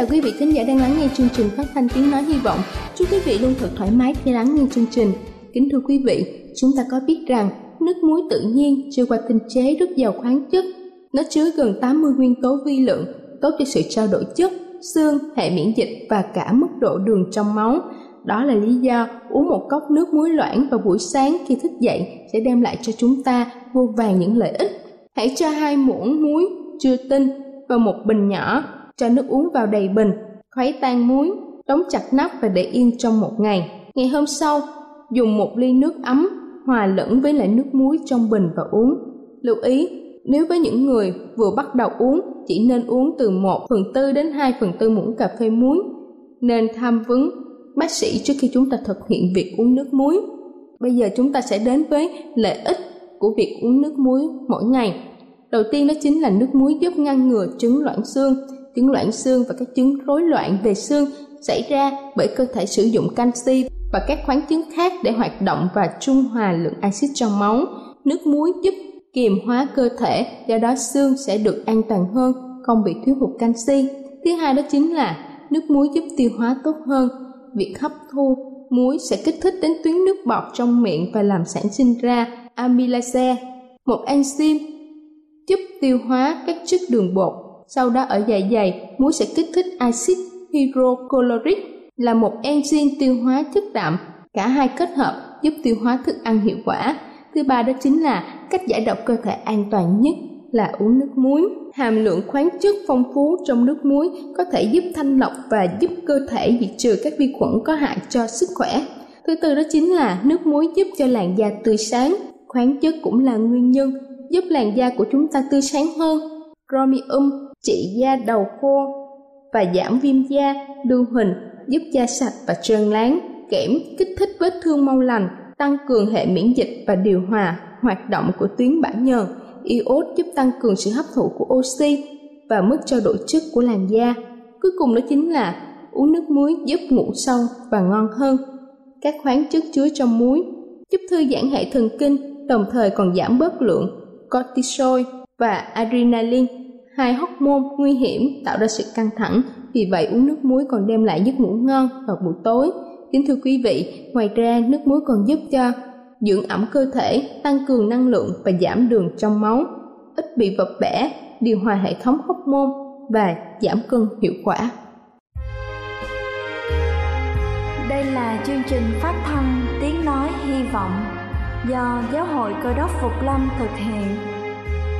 Chào quý vị khán giả đang lắng nghe chương trình phát thanh tiếng nói hy vọng. Chúc quý vị luôn thật thoải mái khi lắng nghe chương trình. Kính thưa quý vị, chúng ta có biết rằng nước muối tự nhiên chưa qua tinh chế rất giàu khoáng chất. Nó chứa gần 80 nguyên tố vi lượng, tốt cho sự trao đổi chất, xương, hệ miễn dịch và cả mức độ đường trong máu. Đó là lý do uống một cốc nước muối loãng vào buổi sáng khi thức dậy sẽ đem lại cho chúng ta vô vàng những lợi ích. Hãy cho hai muỗng muối chưa tinh vào một bình nhỏ cho nước uống vào đầy bình, khuấy tan muối, đóng chặt nắp và để yên trong một ngày. Ngày hôm sau, dùng một ly nước ấm hòa lẫn với lại nước muối trong bình và uống. Lưu ý, nếu với những người vừa bắt đầu uống, chỉ nên uống từ 1 phần tư đến 2 phần tư muỗng cà phê muối. Nên tham vấn bác sĩ trước khi chúng ta thực hiện việc uống nước muối. Bây giờ chúng ta sẽ đến với lợi ích của việc uống nước muối mỗi ngày. Đầu tiên đó chính là nước muối giúp ngăn ngừa chứng loãng xương, chứng loãng xương và các chứng rối loạn về xương xảy ra bởi cơ thể sử dụng canxi và các khoáng chứng khác để hoạt động và trung hòa lượng axit trong máu. Nước muối giúp kiềm hóa cơ thể, do đó xương sẽ được an toàn hơn, không bị thiếu hụt canxi. Thứ hai đó chính là nước muối giúp tiêu hóa tốt hơn. Việc hấp thu muối sẽ kích thích đến tuyến nước bọt trong miệng và làm sản sinh ra amylase, một enzyme giúp tiêu hóa các chất đường bột sau đó ở dạ dày, muối sẽ kích thích axit hydrochloric là một enzyme tiêu hóa chất đạm. Cả hai kết hợp giúp tiêu hóa thức ăn hiệu quả. Thứ ba đó chính là cách giải độc cơ thể an toàn nhất là uống nước muối. Hàm lượng khoáng chất phong phú trong nước muối có thể giúp thanh lọc và giúp cơ thể diệt trừ các vi khuẩn có hại cho sức khỏe. Thứ tư đó chính là nước muối giúp cho làn da tươi sáng. Khoáng chất cũng là nguyên nhân giúp làn da của chúng ta tươi sáng hơn. Chromium trị da đầu khô và giảm viêm da, lưu huỳnh, giúp da sạch và trơn láng, kẽm kích thích vết thương mau lành, tăng cường hệ miễn dịch và điều hòa hoạt động của tuyến bã nhờn. Iốt giúp tăng cường sự hấp thụ của oxy và mức trao đổi chất của làn da. Cuối cùng đó chính là uống nước muối giúp ngủ sâu và ngon hơn. Các khoáng chất chứa trong muối giúp thư giãn hệ thần kinh, đồng thời còn giảm bớt lượng cortisol và adrenaline hai hormone nguy hiểm tạo ra sự căng thẳng, vì vậy uống nước muối còn đem lại giấc ngủ ngon vào buổi tối. Kính thưa quý vị, ngoài ra nước muối còn giúp cho dưỡng ẩm cơ thể, tăng cường năng lượng và giảm đường trong máu, ít bị vật bẻ, điều hòa hệ thống hormone và giảm cân hiệu quả. Đây là chương trình phát thanh Tiếng Nói Hy Vọng do Giáo hội Cơ đốc Phục Lâm thực hiện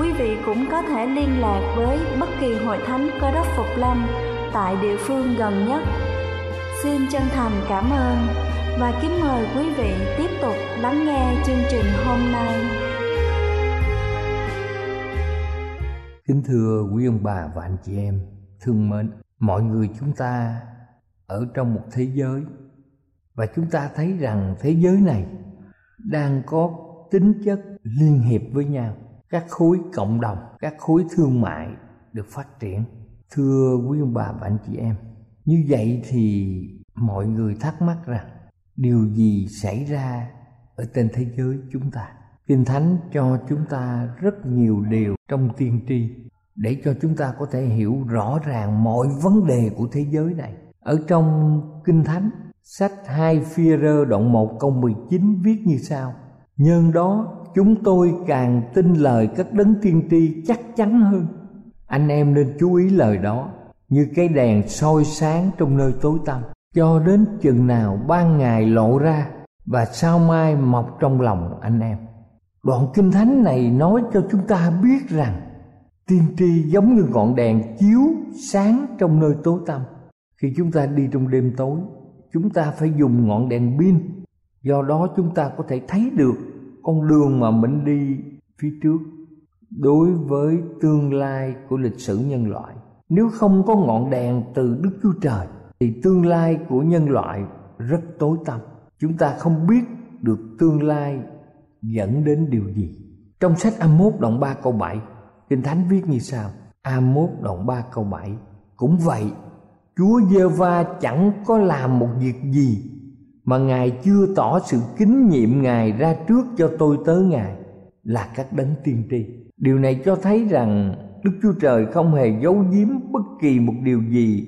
quý vị cũng có thể liên lạc với bất kỳ hội thánh Cơ đốc Phục Lâm tại địa phương gần nhất. Xin chân thành cảm ơn và kính mời quý vị tiếp tục lắng nghe chương trình hôm nay. Kính thưa quý ông bà và anh chị em thương mến, mọi người chúng ta ở trong một thế giới và chúng ta thấy rằng thế giới này đang có tính chất liên hiệp với nhau các khối cộng đồng, các khối thương mại được phát triển. Thưa quý ông bà và anh chị em, như vậy thì mọi người thắc mắc rằng điều gì xảy ra ở trên thế giới chúng ta? Kinh thánh cho chúng ta rất nhiều điều trong tiên tri để cho chúng ta có thể hiểu rõ ràng mọi vấn đề của thế giới này. Ở trong kinh thánh, sách 2 phi rơ đoạn 1 câu 19 viết như sau. Nhân đó chúng tôi càng tin lời các đấng tiên tri chắc chắn hơn. Anh em nên chú ý lời đó, như cái đèn soi sáng trong nơi tối tăm. Cho đến chừng nào ban ngày lộ ra và sao mai mọc trong lòng anh em. Đoạn kinh thánh này nói cho chúng ta biết rằng, tiên tri giống như ngọn đèn chiếu sáng trong nơi tối tăm. Khi chúng ta đi trong đêm tối, chúng ta phải dùng ngọn đèn pin. Do đó chúng ta có thể thấy được con đường mà mình đi phía trước đối với tương lai của lịch sử nhân loại. Nếu không có ngọn đèn từ đức chúa trời, thì tương lai của nhân loại rất tối tăm. Chúng ta không biết được tương lai dẫn đến điều gì. Trong sách Amos đoạn 3 câu 7 Kinh Thánh viết như sau. Amos đoạn 3 câu 7 Cũng vậy, Chúa giê va chẳng có làm một việc gì mà ngài chưa tỏ sự kính nhiệm ngài ra trước cho tôi tới ngài, là các đấng tiên tri. Điều này cho thấy rằng đức chúa trời không hề giấu giếm bất kỳ một điều gì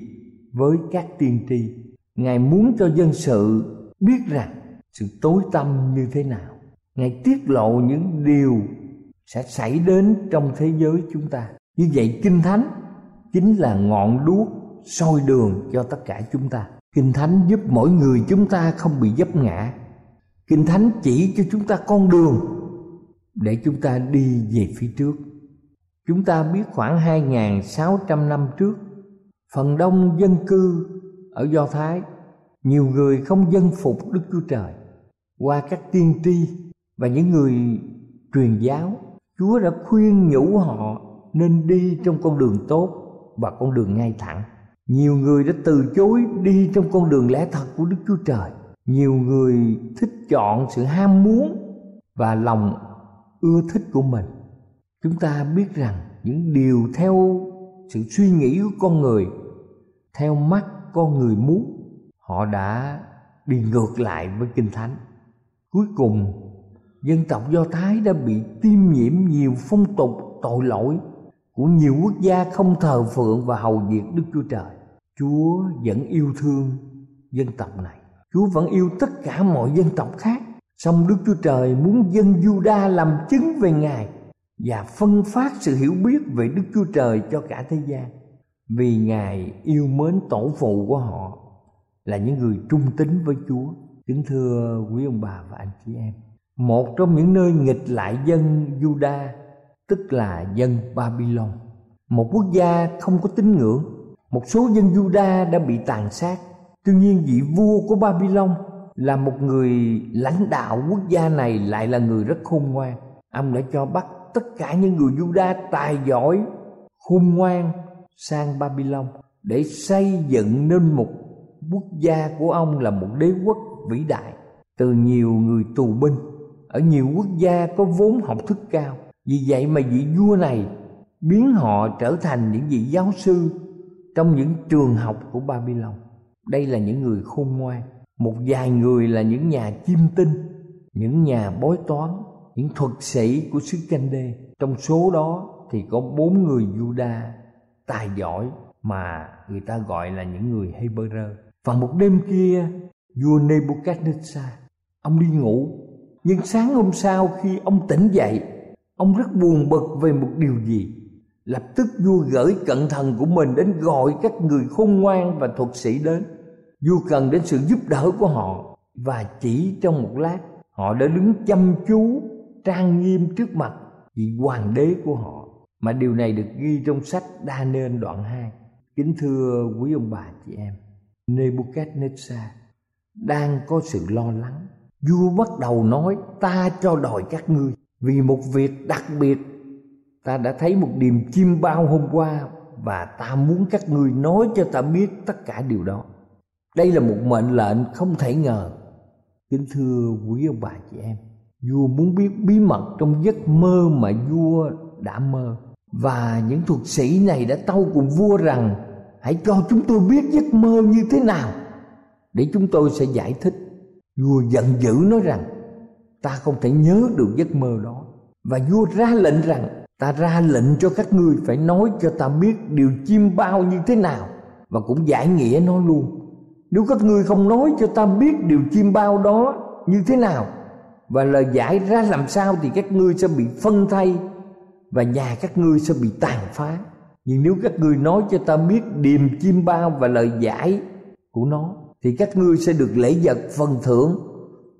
với các tiên tri. Ngài muốn cho dân sự biết rằng sự tối tâm như thế nào. Ngài tiết lộ những điều sẽ xảy đến trong thế giới chúng ta. Như vậy kinh thánh chính là ngọn đuốc soi đường cho tất cả chúng ta. Kinh Thánh giúp mỗi người chúng ta không bị dấp ngã. Kinh Thánh chỉ cho chúng ta con đường để chúng ta đi về phía trước. Chúng ta biết khoảng 2.600 năm trước, phần đông dân cư ở Do Thái, nhiều người không dân phục Đức Chúa Trời. Qua các tiên tri và những người truyền giáo, Chúa đã khuyên nhủ họ nên đi trong con đường tốt và con đường ngay thẳng nhiều người đã từ chối đi trong con đường lẽ thật của đức chúa trời. Nhiều người thích chọn sự ham muốn và lòng ưa thích của mình. Chúng ta biết rằng những điều theo sự suy nghĩ của con người, theo mắt con người muốn, họ đã đi ngược lại với kinh thánh. Cuối cùng, dân tộc do thái đã bị tiêm nhiễm nhiều phong tục tội lỗi của nhiều quốc gia không thờ phượng và hầu việc đức chúa trời. Chúa vẫn yêu thương dân tộc này. Chúa vẫn yêu tất cả mọi dân tộc khác. Song Đức Chúa Trời muốn dân Juda làm chứng về Ngài và phân phát sự hiểu biết về Đức Chúa Trời cho cả thế gian. Vì Ngài yêu mến tổ phụ của họ là những người trung tín với Chúa. Kính thưa quý ông bà và anh chị em, một trong những nơi nghịch lại dân Juda tức là dân Babylon, một quốc gia không có tín ngưỡng một số dân Juda đã bị tàn sát. Tuy nhiên vị vua của Babylon là một người lãnh đạo quốc gia này lại là người rất khôn ngoan. Ông đã cho bắt tất cả những người Juda tài giỏi, khôn ngoan sang Babylon để xây dựng nên một quốc gia của ông là một đế quốc vĩ đại từ nhiều người tù binh ở nhiều quốc gia có vốn học thức cao vì vậy mà vị vua này biến họ trở thành những vị giáo sư trong những trường học của Babylon. Đây là những người khôn ngoan, một vài người là những nhà chiêm tinh, những nhà bói toán, những thuật sĩ của xứ Canh Đê. Trong số đó thì có bốn người Juda tài giỏi mà người ta gọi là những người Hebrew. Và một đêm kia, vua Nebuchadnezzar, ông đi ngủ. Nhưng sáng hôm sau khi ông tỉnh dậy, ông rất buồn bực về một điều gì lập tức vua gửi cận thần của mình đến gọi các người khôn ngoan và thuật sĩ đến vua cần đến sự giúp đỡ của họ và chỉ trong một lát họ đã đứng chăm chú trang nghiêm trước mặt vị hoàng đế của họ mà điều này được ghi trong sách Đa Nên đoạn 2. Kính thưa quý ông bà chị em, Nebuchadnezzar đang có sự lo lắng. Vua bắt đầu nói ta cho đòi các ngươi vì một việc đặc biệt ta đã thấy một điềm chim bao hôm qua và ta muốn các ngươi nói cho ta biết tất cả điều đó. Đây là một mệnh lệnh không thể ngờ. Kính thưa quý ông bà chị em, vua muốn biết bí mật trong giấc mơ mà vua đã mơ và những thuật sĩ này đã tâu cùng vua rằng hãy cho chúng tôi biết giấc mơ như thế nào để chúng tôi sẽ giải thích vua giận dữ nói rằng ta không thể nhớ được giấc mơ đó và vua ra lệnh rằng ta ra lệnh cho các ngươi phải nói cho ta biết điều chim bao như thế nào và cũng giải nghĩa nó luôn. Nếu các ngươi không nói cho ta biết điều chim bao đó như thế nào và lời giải ra làm sao thì các ngươi sẽ bị phân thay và nhà các ngươi sẽ bị tàn phá. Nhưng nếu các ngươi nói cho ta biết điềm chim bao và lời giải của nó thì các ngươi sẽ được lễ vật phần thưởng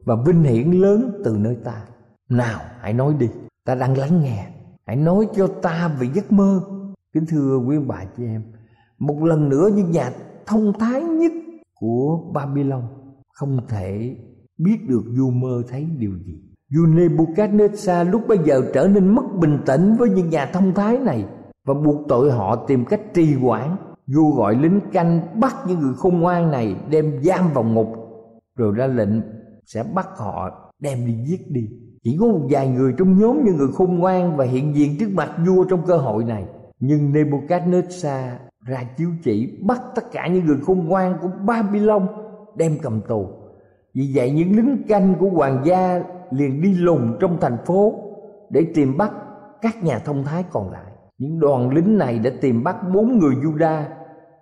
và vinh hiển lớn từ nơi ta. Nào, hãy nói đi. Ta đang lắng nghe hãy nói cho ta về giấc mơ. Kính thưa quý bà chị em, một lần nữa những nhà thông thái nhất của babylon không thể biết được du mơ thấy điều gì. Vua nebuchadnezzar lúc bây giờ trở nên mất bình tĩnh với những nhà thông thái này và buộc tội họ tìm cách trì hoãn. Vua gọi lính canh bắt những người khôn ngoan này đem giam vào ngục, rồi ra lệnh sẽ bắt họ đem đi giết đi chỉ có một vài người trong nhóm những người khôn ngoan và hiện diện trước mặt vua trong cơ hội này. Nhưng Nebuchadnezzar ra chiếu chỉ bắt tất cả những người khôn ngoan của Babylon đem cầm tù. Vì vậy những lính canh của hoàng gia liền đi lùng trong thành phố để tìm bắt các nhà thông thái còn lại. Những đoàn lính này đã tìm bắt bốn người Juda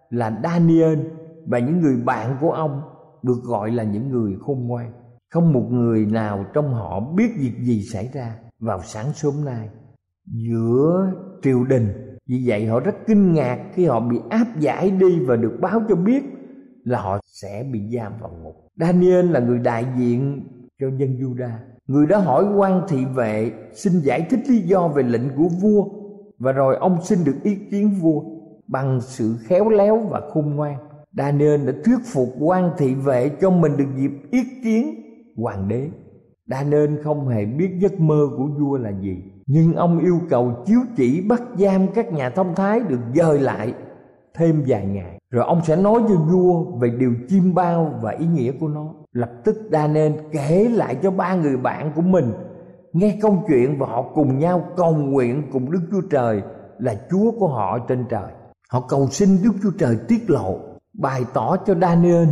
là Daniel và những người bạn của ông, được gọi là những người khôn ngoan. Không một người nào trong họ biết việc gì xảy ra vào sáng sớm nay giữa triều đình. Vì vậy họ rất kinh ngạc khi họ bị áp giải đi và được báo cho biết là họ sẽ bị giam vào ngục. Daniel là người đại diện cho dân Juda. Người đã hỏi quan thị vệ xin giải thích lý do về lệnh của vua và rồi ông xin được ý kiến vua bằng sự khéo léo và khôn ngoan Daniel đã thuyết phục quan thị vệ cho mình được dịp ý kiến hoàng đế. Daniel không hề biết giấc mơ của vua là gì. Nhưng ông yêu cầu chiếu chỉ bắt giam các nhà thông thái được dời lại thêm vài ngày. Rồi ông sẽ nói cho vua về điều chim bao và ý nghĩa của nó. Lập tức Daniel kể lại cho ba người bạn của mình nghe câu chuyện và họ cùng nhau cầu nguyện cùng Đức Chúa Trời là Chúa của họ trên trời. Họ cầu xin Đức Chúa Trời tiết lộ, bày tỏ cho Daniel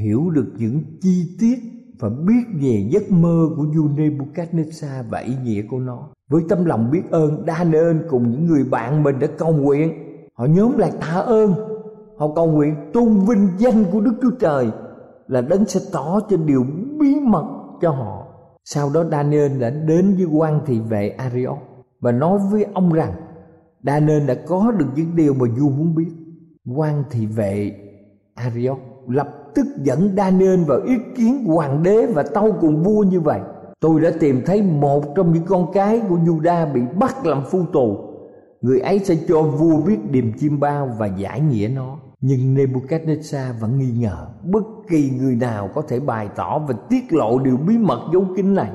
hiểu được những chi tiết và biết về giấc mơ của vua Nebuchadnezzar và ý nghĩa của nó. Với tâm lòng biết ơn, Daniel cùng những người bạn mình đã cầu nguyện. Họ nhóm lại tạ ơn. Họ cầu nguyện tôn vinh danh của Đức Chúa Trời là đấng sẽ tỏ cho điều bí mật cho họ sau đó Daniel đã đến với quan thị vệ Ariok và nói với ông rằng Daniel đã có được những điều mà vua muốn biết. Quan thị vệ Ariok lập tức giận Daniel vào ý kiến hoàng đế và tâu cùng vua như vậy. Tôi đã tìm thấy một trong những con cái của Juda bị bắt làm phu tù. Người ấy sẽ cho vua biết điềm chim bao và giải nghĩa nó. Nhưng Nebuchadnezzar vẫn nghi ngờ bất kỳ người nào có thể bày tỏ và tiết lộ điều bí mật dấu kín này.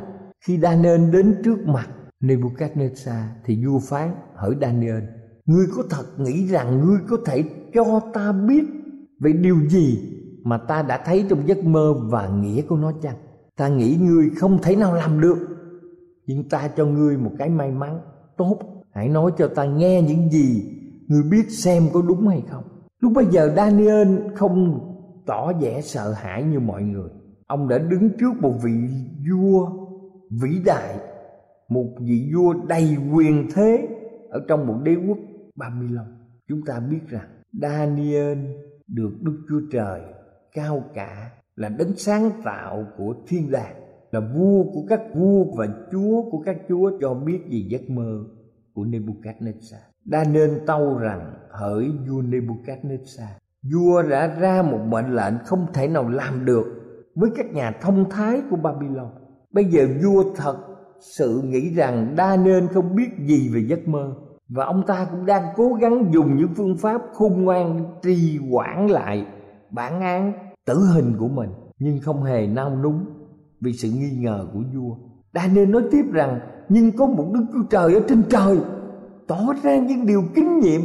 Khi Daniel đến trước mặt Nebuchadnezzar thì vua phán hỏi Daniel, Ngươi có thật nghĩ rằng ngươi có thể cho ta biết về điều gì mà ta đã thấy trong giấc mơ và nghĩa của nó chăng? Ta nghĩ ngươi không thể nào làm được Nhưng ta cho ngươi một cái may mắn tốt Hãy nói cho ta nghe những gì Ngươi biết xem có đúng hay không Lúc bây giờ Daniel không tỏ vẻ sợ hãi như mọi người. Ông đã đứng trước một vị vua vĩ đại, một vị vua đầy quyền thế ở trong một đế quốc Babylon. Chúng ta biết rằng Daniel được Đức Chúa Trời cao cả là đấng sáng tạo của thiên đàng, là vua của các vua và chúa của các chúa cho biết về giấc mơ của Nebuchadnezzar. Đa nên tâu rằng hỡi vua Nebuchadnezzar, Vua đã ra một mệnh lệnh không thể nào làm được Với các nhà thông thái của Babylon Bây giờ vua thật sự nghĩ rằng đa nên không biết gì về giấc mơ và ông ta cũng đang cố gắng dùng những phương pháp khôn ngoan trì hoãn lại bản án tử hình của mình, nhưng không hề nao núng vì sự nghi ngờ của vua. Đa nên nói tiếp rằng, nhưng có một đức chúa trời ở trên trời, tỏ ra những điều kinh nghiệm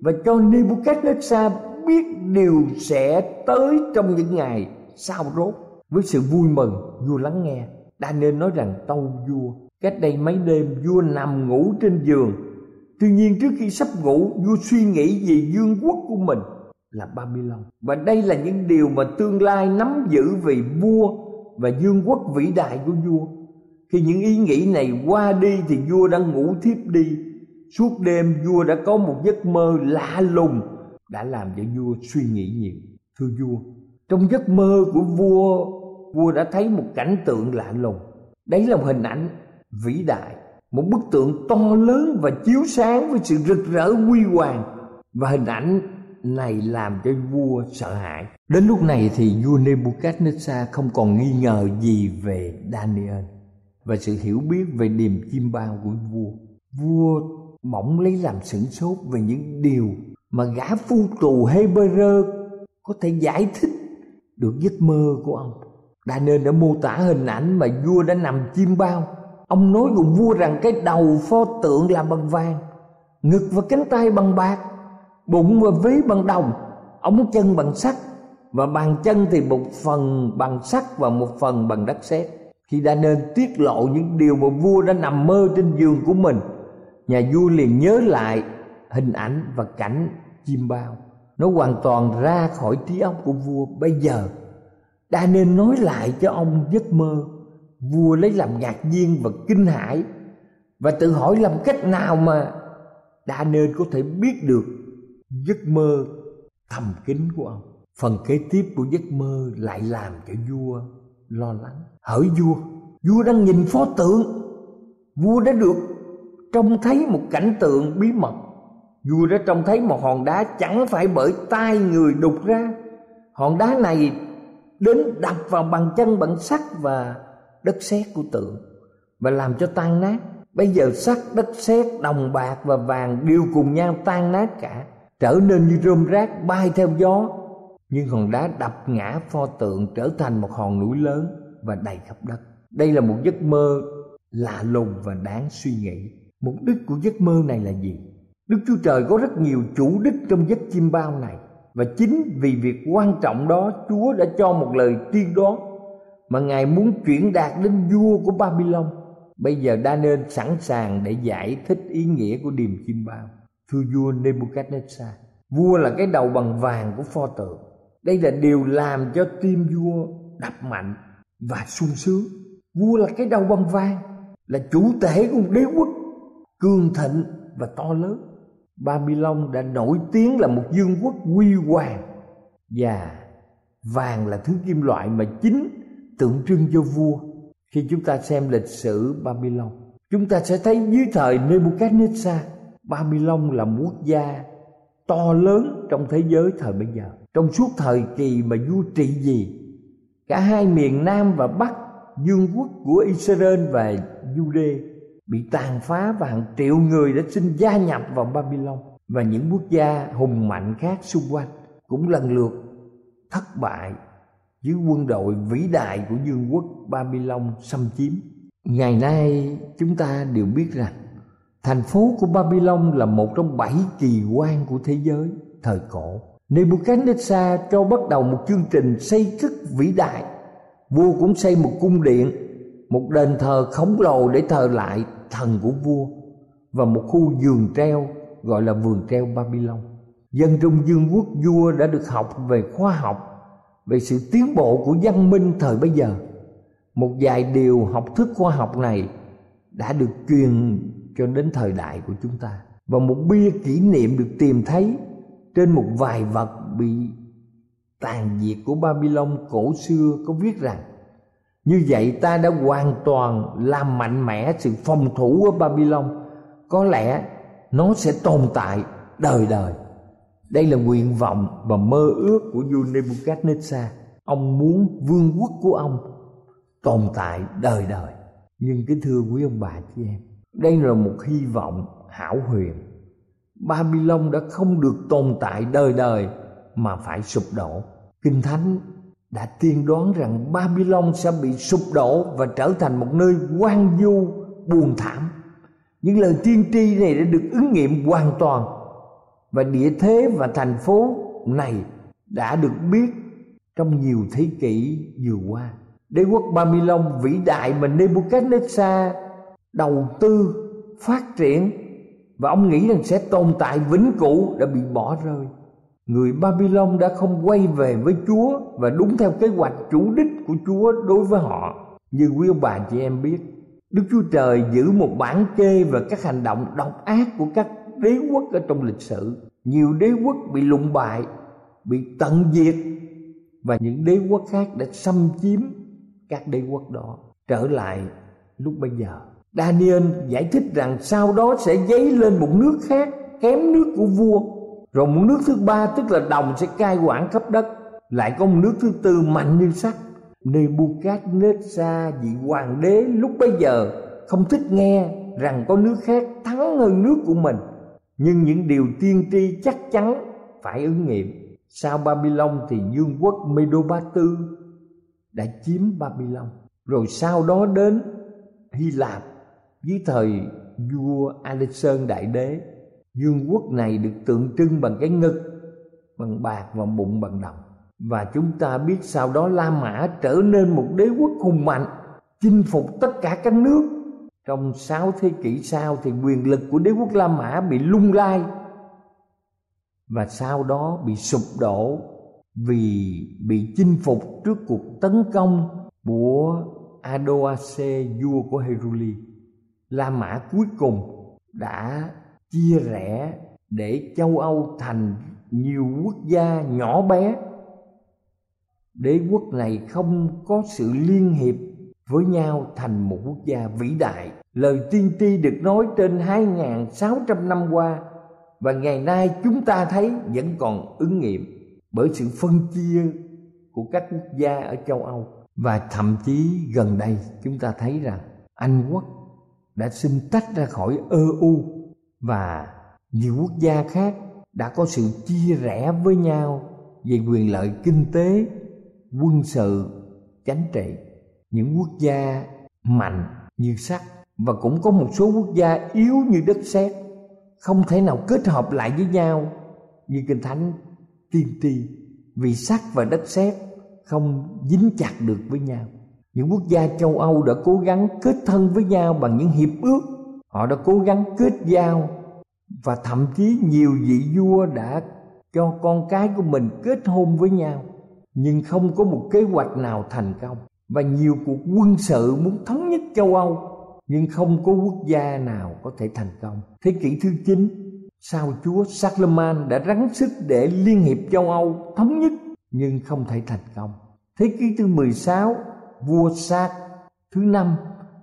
và cho Nebuchadnezzar biết điều sẽ tới trong những ngày sau rốt. Với sự vui mừng, vua lắng nghe. Đa nên nói rằng, tâu vua, cách đây mấy đêm, vua nằm ngủ trên giường. Tuy nhiên, trước khi sắp ngủ, vua suy nghĩ về vương quốc của mình là Babylon. Và đây là những điều mà tương lai nắm giữ về vua và vương quốc vĩ đại của vua. Khi những ý nghĩ này qua đi thì vua đã ngủ thiếp đi. Suốt đêm, vua đã có một giấc mơ lạ lùng, đã làm cho vua suy nghĩ nhiều. Thưa vua, trong giấc mơ của vua vua đã thấy một cảnh tượng lạ lùng. Đấy là một hình ảnh vĩ đại, một bức tượng to lớn và chiếu sáng với sự rực rỡ huy hoàng. Và hình ảnh này làm cho vua sợ hãi. Đến lúc này thì vua Nebuchadnezzar không còn nghi ngờ gì về Daniel và sự hiểu biết về niềm chim bao của vua. Vua bỗng lấy làm sửng sốt về những điều mà gã phu tù Hebrew có thể giải thích được giấc mơ của ông. Daniel đã mô tả hình ảnh mà vua đã nằm chim bao. Ông nói cùng vua rằng cái đầu pho tượng làm bằng vàng, Ngực và cánh tay bằng bạc. Bụng và vế bằng đồng. Ống chân bằng sắt Và bàn chân thì một phần bằng sắt và một phần bằng đất sét. Khi đã nên tiết lộ những điều mà vua đã nằm mơ trên giường của mình, Nhà vua liền nhớ lại hình ảnh và cảnh chim bao. Nó hoàn toàn ra khỏi trí óc của vua. Bây giờ, đã nên nói lại cho ông giấc mơ. Vua lấy làm ngạc nhiên và kinh hãi, và tự hỏi làm cách nào mà đã nên có thể biết được giấc mơ thầm kín của ông. Phần kế tiếp của giấc mơ lại làm cho vua lo lắng. Hỡi vua vua đang nhìn pho tượng. Vua đã được trông thấy một cảnh tượng bí mật. Vua đã trông thấy một hòn đá chẳng phải bởi tay người đục ra. Hòn đá này đến đập vào bằng chân, bằng sắt và đất sét của tượng và làm cho tan nát. Bây giờ sắt, đất sét, đồng bạc và vàng đều cùng nhau tan nát cả trở nên như rơm rác, bay theo gió. Nhưng hòn đá đập ngã pho tượng trở thành một hòn núi lớn và đầy khắp đất. Đây là một giấc mơ lạ lùng và đáng suy nghĩ. Mục đích của giấc mơ này là gì? Đức chúa trời có rất nhiều chủ đích trong giấc chim bao này. Và chính vì việc quan trọng đó, Chúa đã cho một lời tiên đoán mà Ngài muốn chuyển đạt đến vua của Babylon. Bây giờ đa nên sẵn sàng để giải thích ý nghĩa của điềm chim bao. Thưa vua Nebuchadnezzar, vua là cái đầu bằng vàng của pho tượng. Đây là điều làm cho tim vua đập mạnh và sung sướng. Vua là cái đầu bằng vàng, là chủ thể của một đế quốc cường thịnh và to lớn Babylon đã nổi tiếng là một vương quốc huy hoàng và vàng là thứ kim loại mà chính tượng trưng cho vua. Khi chúng ta xem lịch sử Babylon, chúng ta sẽ thấy dưới thời Nebuchadnezzar, Babylon là một quốc gia to lớn trong thế giới thời bây giờ. Trong suốt thời kỳ mà vua trị gì, cả hai miền Nam và Bắc, vương quốc của Israel và Jude bị tàn phá và hàng triệu người đã xin gia nhập vào Babylon và những quốc gia hùng mạnh khác xung quanh cũng lần lượt thất bại dưới quân đội vĩ đại của vương quốc Babylon xâm chiếm. Ngày nay chúng ta đều biết rằng thành phố của Babylon là một trong bảy kỳ quan của thế giới thời cổ. Nebuchadnezzar cho bắt đầu một chương trình xây cất vĩ đại. Vua cũng xây một cung điện một đền thờ khổng lồ để thờ lại thần của vua và một khu vườn treo gọi là vườn treo Babylon. Dân trong dương quốc vua đã được học về khoa học, về sự tiến bộ của văn minh thời bấy giờ. Một vài điều học thức khoa học này đã được truyền cho đến thời đại của chúng ta. Và một bia kỷ niệm được tìm thấy trên một vài vật bị tàn diệt của Babylon cổ xưa có viết rằng, như vậy ta đã hoàn toàn làm mạnh mẽ sự phòng thủ ở Babylon. Có lẽ nó sẽ tồn tại đời đời. Đây là nguyện vọng và mơ ước của vua Nebuchadnezzar. Ông muốn vương quốc của ông tồn tại đời đời. Nhưng cái thưa quý ông bà, chị em đây là một hy vọng hảo huyền. Babylon đã không được tồn tại đời đời mà phải sụp đổ. Kinh thánh đã tiên đoán rằng babylon sẽ bị sụp đổ và trở thành một nơi quan du buồn thảm. Những lời tiên tri này đã được ứng nghiệm hoàn toàn và địa thế và thành phố này đã được biết trong nhiều thế kỷ vừa qua. Đế quốc babylon vĩ đại mà nebuchadnezzar đầu tư, phát triển. Và ông nghĩ rằng sẽ tồn tại vĩnh cửu đã bị bỏ rơi. Người babylon đã không quay về với chúa và đúng theo kế hoạch chủ đích của chúa đối với họ. Như quý ông bà chị em biết, đức chúa trời giữ một bản kê về các hành động độc ác của các đế quốc ở trong lịch sử. Nhiều đế quốc bị lụng bại, bị tận diệt, và những đế quốc khác đã xâm chiếm các đế quốc đó. Trở lại lúc bây giờ. Daniel giải thích rằng sau đó sẽ dấy lên một nước khác, kém nước của vua. Rồi một nước thứ ba, tức là đồng, sẽ cai quản khắp đất. Lại có một nước thứ tư mạnh như sắt. Nebuchadnezzar, vị hoàng đế lúc bấy giờ, không thích nghe rằng có nước khác thắng hơn nước của mình. Nhưng những điều tiên tri chắc chắn phải ứng nghiệm. Sau Babylon thì vương quốc Medo Ba Tư đã chiếm Babylon. Rồi sau đó đến Hy Lạp dưới thời vua Alexander đại đế, vương quốc này được tượng trưng bằng cái ngực, bằng bạc và bụng bằng đồng và chúng ta biết sau đó La Mã trở nên một đế quốc hùng mạnh, chinh phục tất cả các nước trong sáu thế kỷ sau thì quyền lực của đế quốc La Mã bị lung lay và sau đó bị sụp đổ vì bị chinh phục trước cuộc tấn công của Adoace vua của Heruli. La Mã cuối cùng đã chia rẽ để châu Âu thành nhiều quốc gia nhỏ bé. Đế quốc này không có sự liên hiệp với nhau thành một quốc gia vĩ đại. Lời tiên tri được nói trên 2.600 năm qua và ngày nay chúng ta thấy vẫn còn ứng nghiệm bởi sự phân chia của các quốc gia ở châu Âu và thậm chí gần đây chúng ta thấy rằng Anh quốc đã xin tách ra khỏi EU và nhiều quốc gia khác đã có sự chia rẽ với nhau về quyền lợi kinh tế, quân sự, chính trị. Những quốc gia mạnh như sắt và cũng có một số quốc gia yếu như đất sét không thể nào kết hợp lại với nhau như kinh thánh tiên tri vì sắt và đất sét không dính chặt được với nhau những quốc gia châu âu đã cố gắng kết thân với nhau bằng những hiệp ước họ đã cố gắng kết giao và thậm chí nhiều vị vua đã cho con cái của mình kết hôn với nhau nhưng không có một kế hoạch nào thành công và nhiều cuộc quân sự muốn thống nhất châu âu nhưng không có quốc gia nào có thể thành công. Thế kỷ thứ 9, sau Chúa Salomon đã rắn sức để liên hiệp châu Âu thống nhất nhưng không thể thành công. Thế kỷ thứ 16, vua Sát thứ năm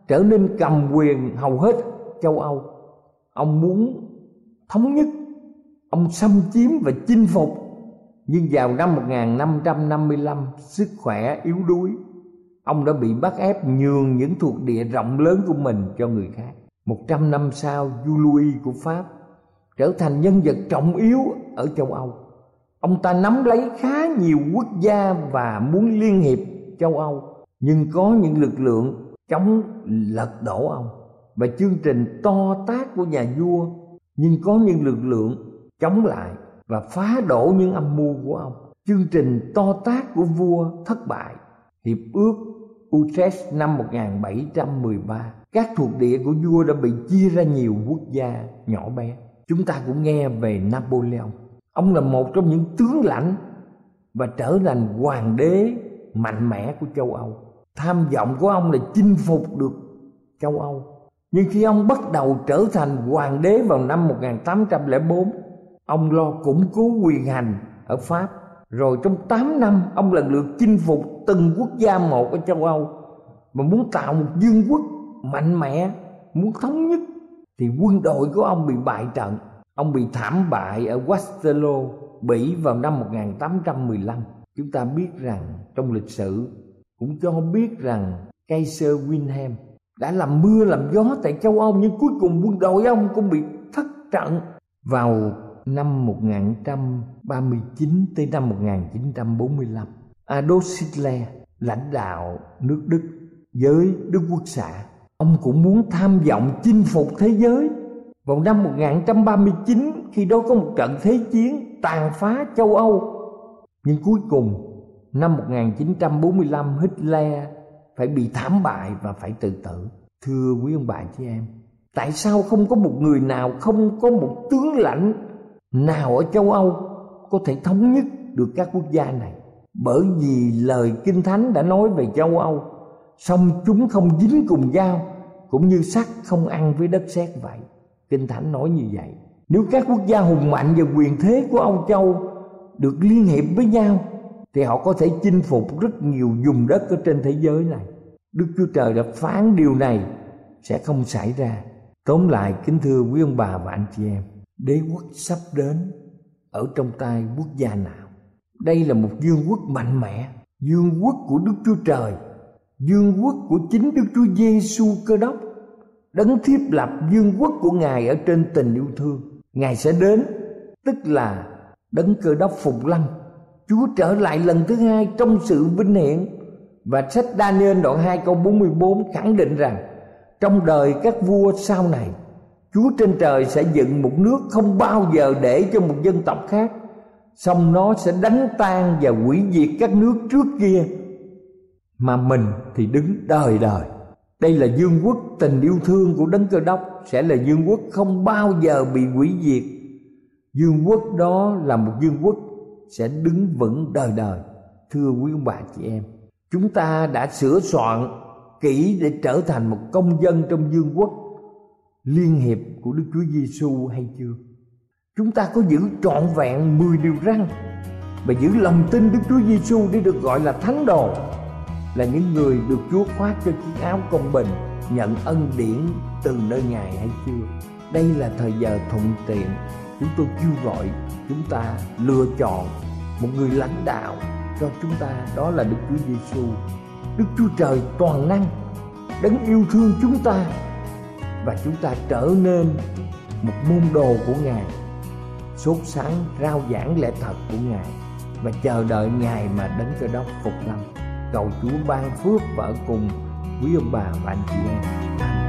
trở nên cầm quyền hầu hết châu Âu. Ông muốn thống nhất, ông xâm chiếm và chinh phục. Nhưng vào năm 1555, sức khỏe yếu đuối, ông đã bị bắt ép nhường những thuộc địa rộng lớn của mình cho người khác. Một trăm năm sau, vua Louis của Pháp trở thành nhân vật trọng yếu ở châu Âu. Ông ta nắm lấy khá nhiều quốc gia và muốn liên hiệp châu Âu, nhưng có những lực lượng chống lật đổ ông. Và chương trình to tác của nhà vua, nhưng có những lực lượng chống lại và phá đổ những âm mưu của ông. Chương trình to tác của vua thất bại, hiệp ước Utrecht năm 1713 các thuộc địa của vua đã bị chia ra nhiều quốc gia nhỏ bé. Chúng ta cũng nghe về Napoleon. Ông là một trong những tướng lãnh và trở thành hoàng đế mạnh mẽ của châu Âu tham vọng của ông là chinh phục được châu Âu. Nhưng khi ông bắt đầu trở thành hoàng đế vào năm 1804 ông lo củng cố quyền hành ở Pháp. Rồi trong 8 năm, ông lần lượt chinh phục từng quốc gia một ở châu Âu Mà muốn tạo một vương quốc mạnh mẽ, Muốn thống nhất, Thì quân đội của ông bị bại trận. Ông bị thảm bại ở Waterloo, Bỉ vào năm 1815 Chúng ta biết rằng trong lịch sử cũng cho biết rằng Kaiser Wilhelm đã làm mưa làm gió tại châu Âu, nhưng cuối cùng quân đội ông cũng bị thất trận vào năm 1939 tới năm 1945. Adolf Hitler, lãnh đạo nước Đức với Đức Quốc xã, ông cũng muốn tham vọng chinh phục thế giới vào năm 1939 khi đó có một trận thế chiến tàn phá châu Âu, nhưng cuối cùng năm 1945 Hitler phải bị thảm bại và phải tự tử. Thưa quý ông bà chị em, tại sao không có một người nào, không có một tướng lãnh nào ở châu Âu có thể thống nhất được các quốc gia này? Bởi vì lời kinh thánh đã nói về châu Âu, song chúng không dính cùng nhau, cũng như sắt không ăn với đất sét vậy. Kinh thánh nói như vậy, nếu các quốc gia hùng mạnh và quyền thế của Âu Châu được liên hiệp với nhau thì họ có thể chinh phục rất nhiều vùng đất ở trên thế giới này. Đức Chúa Trời đã phán điều này, sẽ không xảy ra. Tóm lại, kính thưa quý ông bà và anh chị em, đế quốc sắp đến ở trong tay quốc gia nào? Đây là một vương quốc mạnh mẽ, vương quốc của Đức Chúa Trời, vương quốc của chính Đức Chúa Giêsu Cơ Đốc, đấng thiết lập vương quốc của Ngài ở trên tình yêu thương. Ngài sẽ đến, tức là đấng Cơ Đốc phục lâm. Chúa trở lại lần thứ hai trong sự vinh hiển. Và sách Daniel đoạn 2 câu 44 khẳng định rằng, trong đời các vua sau này, Chúa trên trời sẽ dựng một nước không bao giờ để cho một dân tộc khác. Xong nó sẽ đánh tan và hủy diệt các nước trước kia. Mà mình thì đứng đời đời. Đây là dương quốc tình yêu thương của Đấng Cơ Đốc, Sẽ là dương quốc không bao giờ bị hủy diệt. Dương quốc đó là một dương quốc sẽ đứng vững đời đời Thưa quý ông bà chị em, Chúng ta đã sửa soạn kỹ để trở thành một công dân trong vương quốc, liên hiệp của Đức Chúa Giêsu hay chưa? Chúng ta có giữ trọn vẹn 10 điều răn và giữ lòng tin Đức Chúa Giêsu để được gọi là thánh đồ, là những người được Chúa khoác cho chiếc áo công bình, nhận ân điển từ nơi Ngài hay chưa? Đây là thời giờ thuận tiện chúng tôi kêu gọi chúng ta lựa chọn một người lãnh đạo cho chúng ta, đó là Đức Chúa Giêsu. Đức Chúa Trời toàn năng đấng yêu thương chúng ta và chúng ta trở nên một môn đồ của Ngài, sốt sáng, rao giảng lẽ thật của Ngài và chờ đợi Ngài mà đến cơ đốc phục lâm. Cầu Chúa ban phước và ở cùng quý ông bà và anh chị em.